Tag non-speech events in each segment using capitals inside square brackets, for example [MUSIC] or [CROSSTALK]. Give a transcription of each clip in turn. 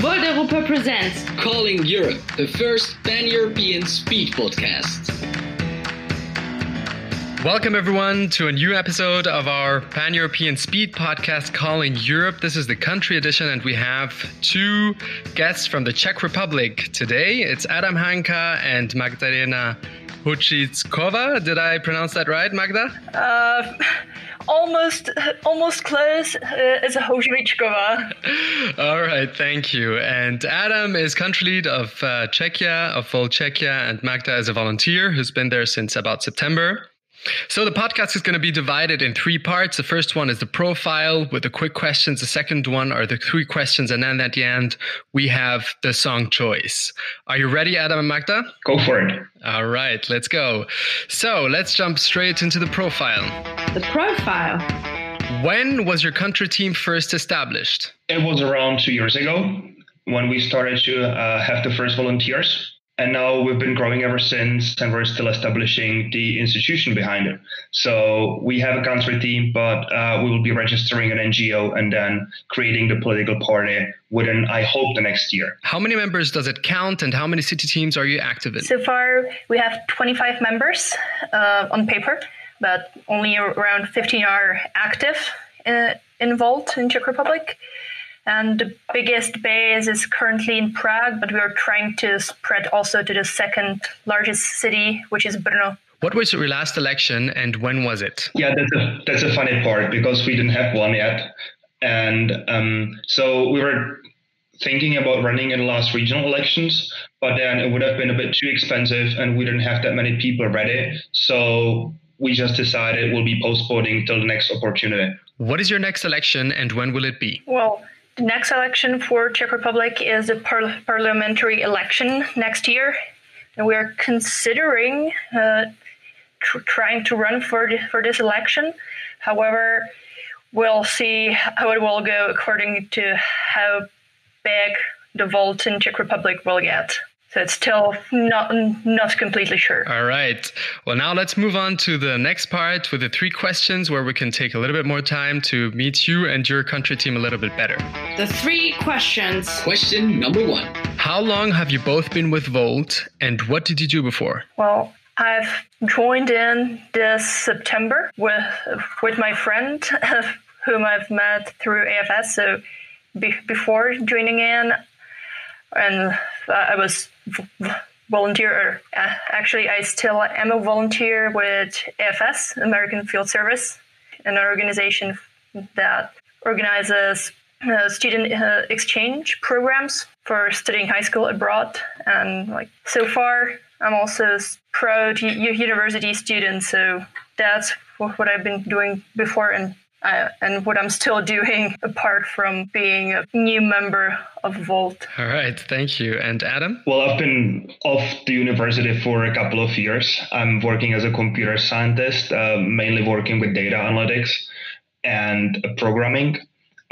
Volt Europa presents Calling Europe, the first pan European speed podcast. Welcome, everyone, to a new episode of our Pan European Speed podcast, Calling Europe. This is the country edition, and we have two guests from the Czech Republic today. It's Adam Hanka and Magdalena Huchitskova. Did I pronounce that right, Magda? Uh, almost, almost close. Uh, a Hoshvichkova. [LAUGHS] All right, thank you. And Adam is country lead of uh, Czechia, of Volt Czechia, and Magda is a volunteer who's been there since about September. So the podcast is going to be divided in three parts. The first one is the profile with the quick questions. The second one are the three questions. And then at the end, we have the song choice. Are you ready, Adam and Magda? Go for it. All right, let's go. So let's jump straight into the profile. the profile. When was your country team first established? It was around two years ago when we started to uh, have the first volunteers. And now we've been growing ever since, and we're still establishing the institution behind it. So we have a country team, but uh, we will be registering an NGO and then creating the political party within, I hope, the next year. How many members does it count, and how many city teams are you active in? So far, we have 25 members uh, on paper, but only around 15 are active uh, in Volt in Czech Republic. And the biggest base is currently in Prague, but we are trying to spread also to the second largest city, which is Brno. What was your last election, and when was it? Yeah, that's a that's a funny part because we didn't have one yet, and um, so we were thinking about running in the last regional elections, but then it would have been a bit too expensive, and we didn't have that many people ready. So we just decided we'll be postponing till the next opportunity. What is your next election, and when will it be? Well, the next election for Czech Republic is a par- parliamentary election next year, and we are considering uh, tr- trying to run for th- for this election. However, we'll see how it will go according to how big the Volt in Czech Republic will get. So it's still not not completely sure. All right. Well, now let's move on to the next part with the three questions where we can take a little bit more time to meet you and your country team a little bit better. The three questions. Question number one. How long have you both been with Volt, and what did you do before? Well, I've joined in this September with with my friend, [LAUGHS] whom I've met through AFS. So be, before joining in, and I was volunteer. Uh, actually, I still am a volunteer with AFS, American Field Service, an organization that organizes uh, student uh, exchange programs for studying high school abroad. And like so far, I'm also proud university student. So that's what I've been doing before, and uh, and what I'm still doing [LAUGHS] apart from being a new member of Volt. All right. Thank you. And Adam? Well, I've been off the university for a couple of years. I'm working as a computer scientist, uh, mainly working with data analytics and programming.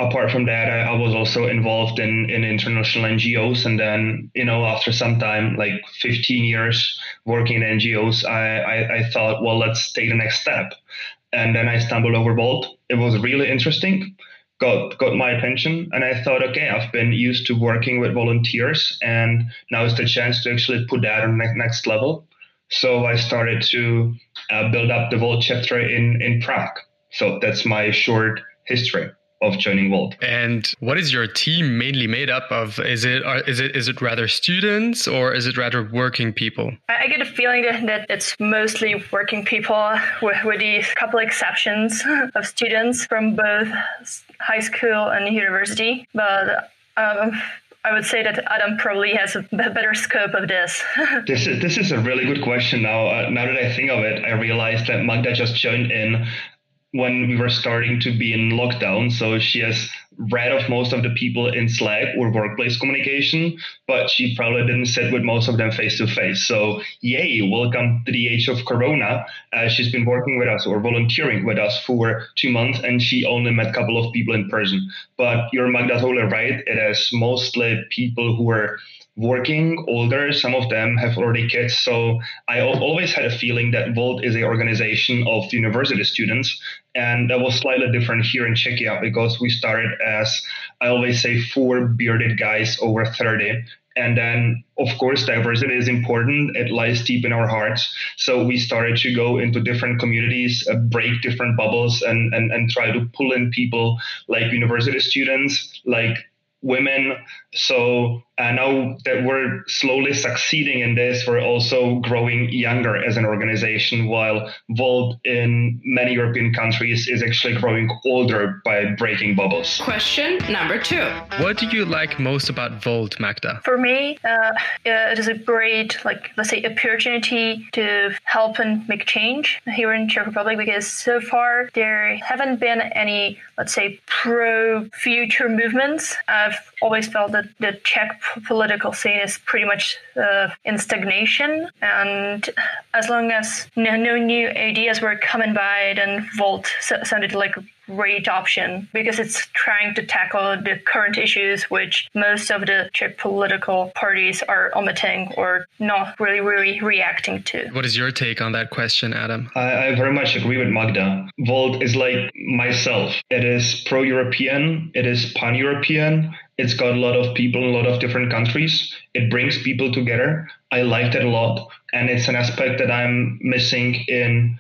Apart from that, I, I was also involved in, in international NGOs. And then, you know, after some time, like 15 years working in NGOs, I, I, I thought, well, let's take the next step. And then I stumbled over Volt. It was really interesting got got my attention and i thought okay i've been used to working with volunteers and now is the chance to actually put that on the next level. So i started to uh, build up the volt chapter in in prague. So that's my short history of joining Volt. And what is your team mainly made up of? Is it are, is it is it rather students or is it rather working people? I, I get a feeling that, that it's mostly working people, with, with these couple exceptions [LAUGHS] of students from both high school and university. But um, I would say that Adam probably has a better scope of this. [LAUGHS] this is this is a really good question. Now, uh, now that I think of it, I realized that Magda just joined in when we were starting to be in lockdown. So she has read of most of the people in Slack or workplace communication, but she probably didn't sit with most of them face to face. So, yay, welcome to the age of Corona. Uh, she's been working with us or volunteering with us for two months, and she only met a couple of people in person. But you're Magda totally right. It is mostly people who are working, older. Some of them have already kids. So I always had a feeling that Volt is an organization of university students. And that was slightly different here in Czechia because we started as, I always say, four bearded guys over 30 and then, of course, diversity is important. It lies deep in our hearts. So we started to go into different communities, uh, break different bubbles, and, and, and try to pull in people like university students, like women. So uh, now that we're slowly succeeding in this, we're also growing younger as an organization, while Volt in many European countries is actually growing older by breaking bubbles. Question number two. What do you like most about Volt, Magda? For me, uh, it is a great, like, let's say, opportunity to help and make change here in Czech Republic because so far there haven't been any, let's say, pro future movements. I've always felt that the Czech political scene is pretty much uh, in stagnation. And as long as no, no, new ideas were coming by, then Volt sounded like a great option because it's trying to tackle the current issues which most of the Czech political parties are omitting or not really, really reacting to. What is your take on that question, Adam? I, I very much agree with Magda. Volt is like myself. It is pro European, it is pan European, it's got a lot of people in a lot of different countries. It brings people together. I liked it a lot. And it's an aspect that I'm missing in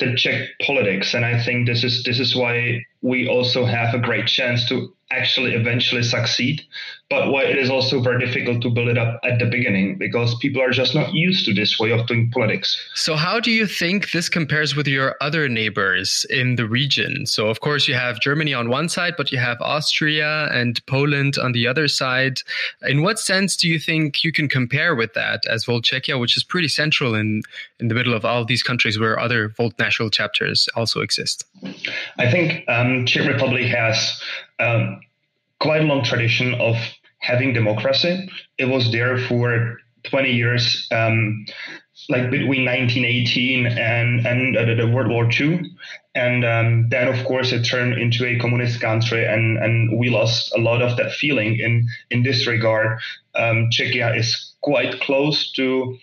the Czech politics. And I think this is this is why we also have a great chance to actually eventually succeed, but why it is also very difficult to build it up at the beginning because people are just not used to this way of doing politics. So, how do you think this compares with your other neighbors in the region? So, of course, you have Germany on one side, but you have Austria and Poland on the other side. In what sense do you think you can compare with that as Volt Czechia, which is pretty central in, in the middle of all these countries where other Volt national chapters also exist? I think um, Czech Republic has um, quite a long tradition of having democracy. It was there for 20 years, um, like between 1918 and, and uh, the World War II. And um, then, of course, it turned into a communist country, and, and we lost a lot of that feeling in, in this regard. Um, Czechia is quite close to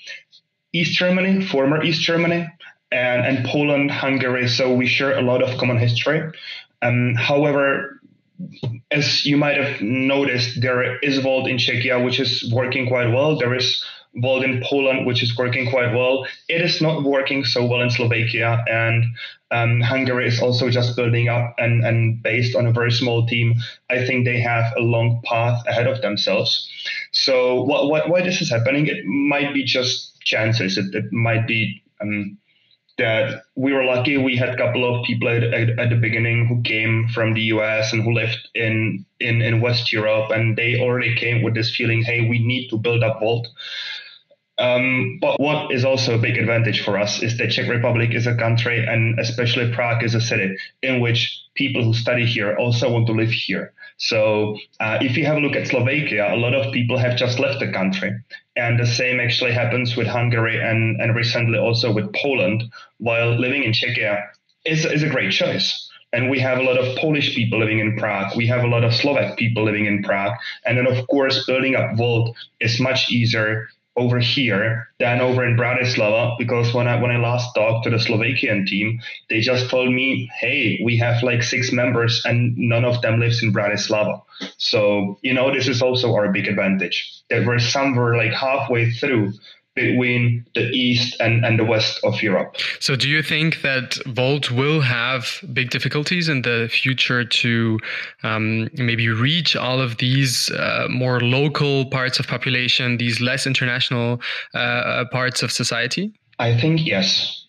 East Germany, former East Germany, and, and Poland, Hungary. So we share a lot of common history. Um, however, as you might have noticed, there is Volt in Czechia, which is working quite well. There is Volt in Poland, which is working quite well. It is not working so well in Slovakia, and um, Hungary is also just building up and, and based on a very small team. I think they have a long path ahead of themselves. So, what, what, why this is happening? It might be just chances. It, it might be um, that we were lucky. We had a couple of people at, at, at, the beginning who came from the US and who lived in, in, in West Europe, and they already came with this feeling, hey, we need to build up Volt Um, but what is also a big advantage for us is that Czech Republic is a country, and especially Prague is a city in which people who study here also want to live here. So uh, if you have a look at Slovakia, a lot of people have just left the country. And the same actually happens with Hungary and, and recently also with Poland, while living in Czechia is, is a great choice. And we have a lot of Polish people living in Prague. We have a lot of Slovak people living in Prague. And then, of course, building up Volt is much easier over here than over in Bratislava because when I when I last talked to the Slovakian team, they just told me, "Hey, we have like six members and none of them lives in Bratislava." So you know, this is also our big advantage that we're somewhere like halfway through between the east and, and the west of Europe. So, do you think that Volt will have big difficulties in the future to um, maybe reach all of these uh, more local parts of population, these less international uh, parts of society? I think yes,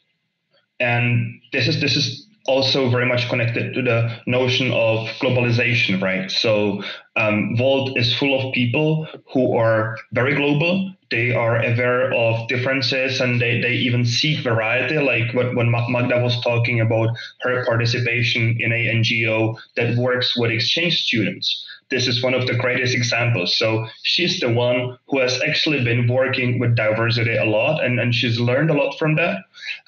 and this is this is also very much connected to the notion of globalization, right? So um, Volt is full of people who are very global. They are aware of differences and they, they even seek variety. Like when, when Magda was talking about her participation in a NGO that works with exchange students. This is one of the greatest examples. So she's the one who has actually been working with diversity a lot and, and she's learned a lot from that.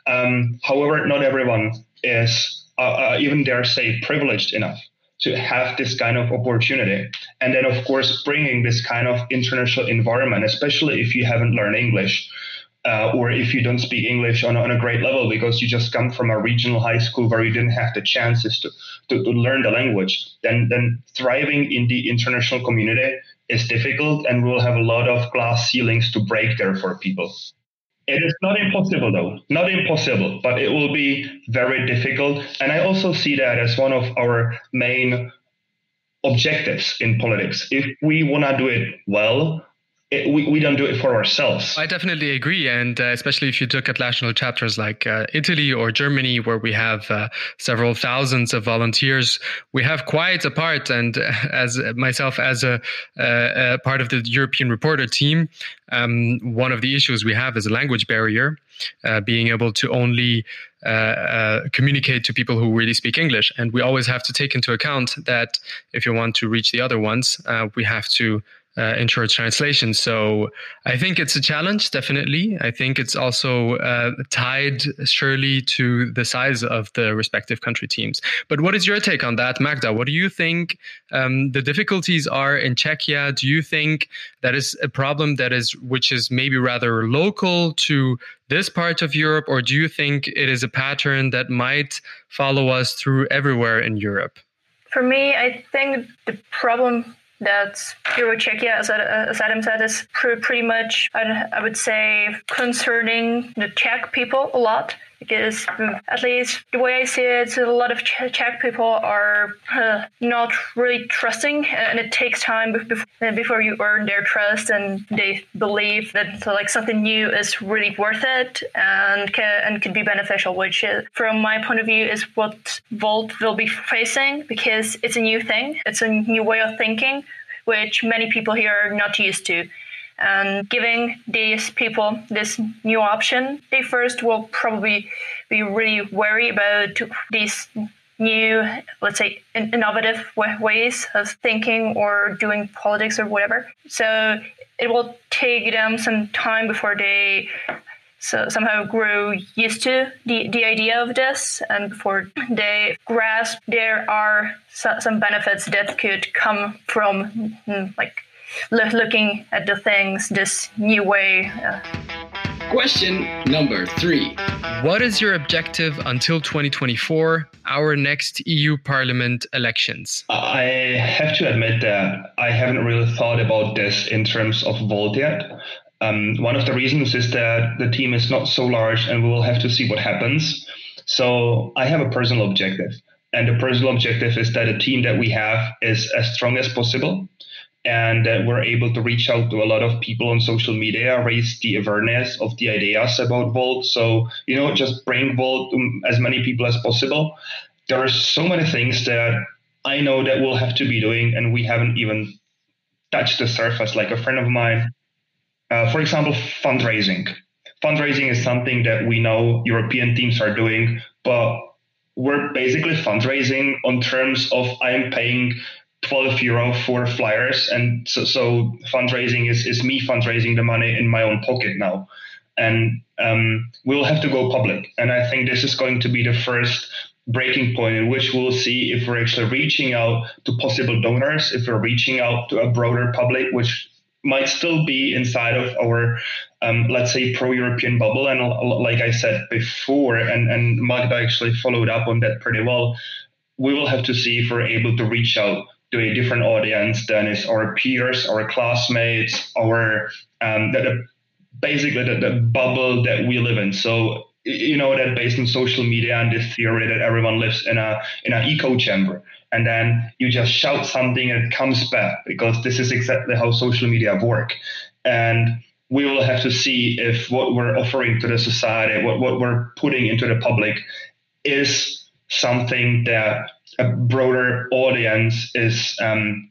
Um, however, not everyone is uh, uh, even dare say privileged enough to have this kind of opportunity. And then, of course, bringing this kind of international environment, especially if you haven't learned English. Uh, or if you don't speak English on, on a great level because you just come from a regional high school where you didn't have the chances to, to, to learn the language, then, then thriving in the international community is difficult and we'll have a lot of glass ceilings to break there for people. It is not impossible, though. Not impossible, but it will be very difficult. And I also see that as one of our main objectives in politics. If we want to do it well, we, we don't do it for ourselves. I definitely agree. And uh, especially if you look at national chapters like uh, Italy or Germany, where we have uh, several thousands of volunteers, we have quite a part. And as myself, as a, a part of the European reporter team, um, one of the issues we have is a language barrier, uh, being able to only uh, uh, communicate to people who really speak English. And we always have to take into account that if you want to reach the other ones, we have to uh, short, translation. So I think it's a challenge, definitely. I think it's also uh, tied surely to the size of the respective country teams. But what is your take on that, Magda? What do you think um, the difficulties are in Czechia? Do you think that is a problem that is which is maybe rather local to this part of Europe, or do you think it is a pattern that might follow us through everywhere in Europe? For me, I think the problem that Czechia, as, as Adam said, is pretty much, I would say, concerning the Czech people a lot. Because mm, at least the way I see it, a lot of Czech people are uh, not really trusting, and it takes time before you earn their trust, and they believe that like something new is really worth it and can, and could be beneficial. Which, is, from my point of view, is what Volt will be facing because it's a new thing, it's a new way of thinking which many people here are not used to. And giving these people this new option, they first will probably be really wary about these new, let's say, innovative ways of thinking or doing politics or whatever. So it will take them some time before they so somehow grow used to the, the idea of this and before they grasp there are some benefits that could come from mm, like looking at the things this new way uh. question number three what is your objective until 2024 our next eu parliament elections i have to admit that i haven't really thought about this in terms of Volt yet um, one of the reasons is that the team is not so large and we will have to see what happens. So I have a personal objective. And the personal objective is that the team that we have is as strong as possible and that we're able to reach out to a lot of people on social media, raise the awareness of the ideas about Volt. So, you know, just bring Volt to as many people as possible. There are so many things that I know that we'll have to be doing, and we haven't even touched the surface. Like a friend of mine uh, for example, fundraising. Fundraising is something that we know European teams are doing, but we're basically fundraising on terms of I'm paying 12 euro for flyers. And so, so fundraising is, is me fundraising the money in my own pocket now. And um, we'll have to go public. And I think this is going to be the first breaking point in which we'll see if we're actually reaching out to possible donors, if we're reaching out to a broader public, which might still be inside of our um, let's say pro-european bubble and like i said before and, and magda actually followed up on that pretty well we will have to see if we're able to reach out to a different audience than is our peers our classmates our um, the, basically the, the bubble that we live in. So you know that based on social media and this theory that everyone lives in a in an echo chamber. And then you just shout something and it comes back because this is exactly how social media work. And we will have to see if what we're offering to the society what, what we're putting into the public is something that a broader audience is um,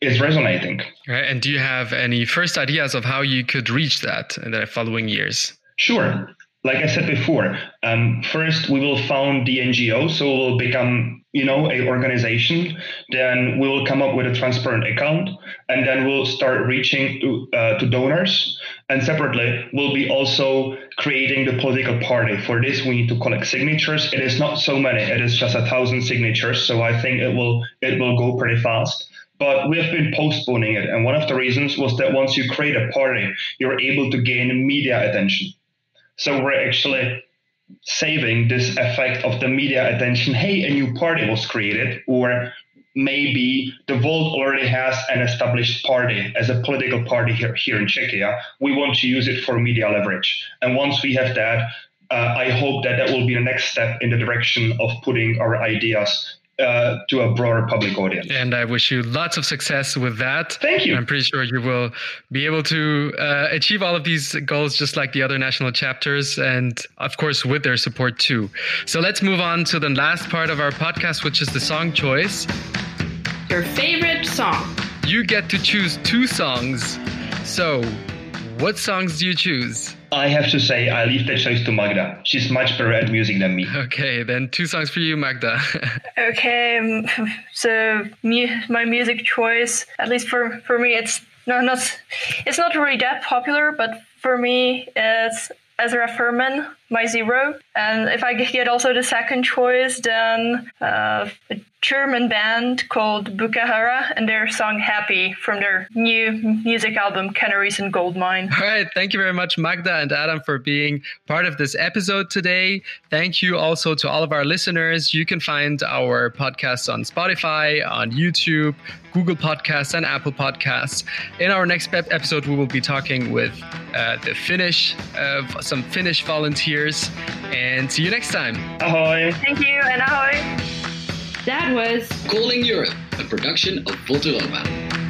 is resonating right and do you have any first ideas of how you could reach that in the following years sure like I said before, um, first we will found the NGO, so we'll become, you know, a organization. Then we will come up with a transparent account, and then we'll start reaching to uh, to donors. And separately, we'll be also creating the political party. For this, we need to collect signatures. It is not so many; it is just a thousand signatures. So I think it will it will go pretty fast. But we have been postponing it, and one of the reasons was that once you create a party, you're able to gain media attention. So we're actually saving this effect of the media attention. Hey, a new party was created, or maybe the Volt already has an established party as a political party here, here in Czechia. We want to use it for media leverage. And once we have that, uh, I hope that that will be the next step in the direction of putting our ideas uh, to a broader public audience. And I wish you lots of success with that. Thank you. I'm pretty sure you will be able to uh, achieve all of these goals just like the other national chapters, and of course, with their support too. So let's move on to the last part of our podcast, which is the song choice. Your favorite song? You get to choose two songs. So, what songs do you choose? I have to say, I leave the choice to Magda. She's much better at music than me. Okay, then two songs for you, Magda. [LAUGHS] okay, um, so my music choice, at least for, for me, it's not, not it's not really that popular, but for me, it's Ezra Furman, My Zero. And if I get also the second choice, then uh, a German band called Bukahara and their song Happy from their new music album Canaries in a Coal Mine. All right. Thank you very much, Magda and Adam, for being part of this episode today. Thank you also to all of our listeners. You can find our podcasts on Spotify, on YouTube, Google Podcasts, and Apple Podcasts. In our next episode, we will be talking with uh, the Finnish, uh, some Finnish volunteers. And see you next time. Ahoy. Thank you, and ahoy. That was Calling Europe, a production of Voltilova.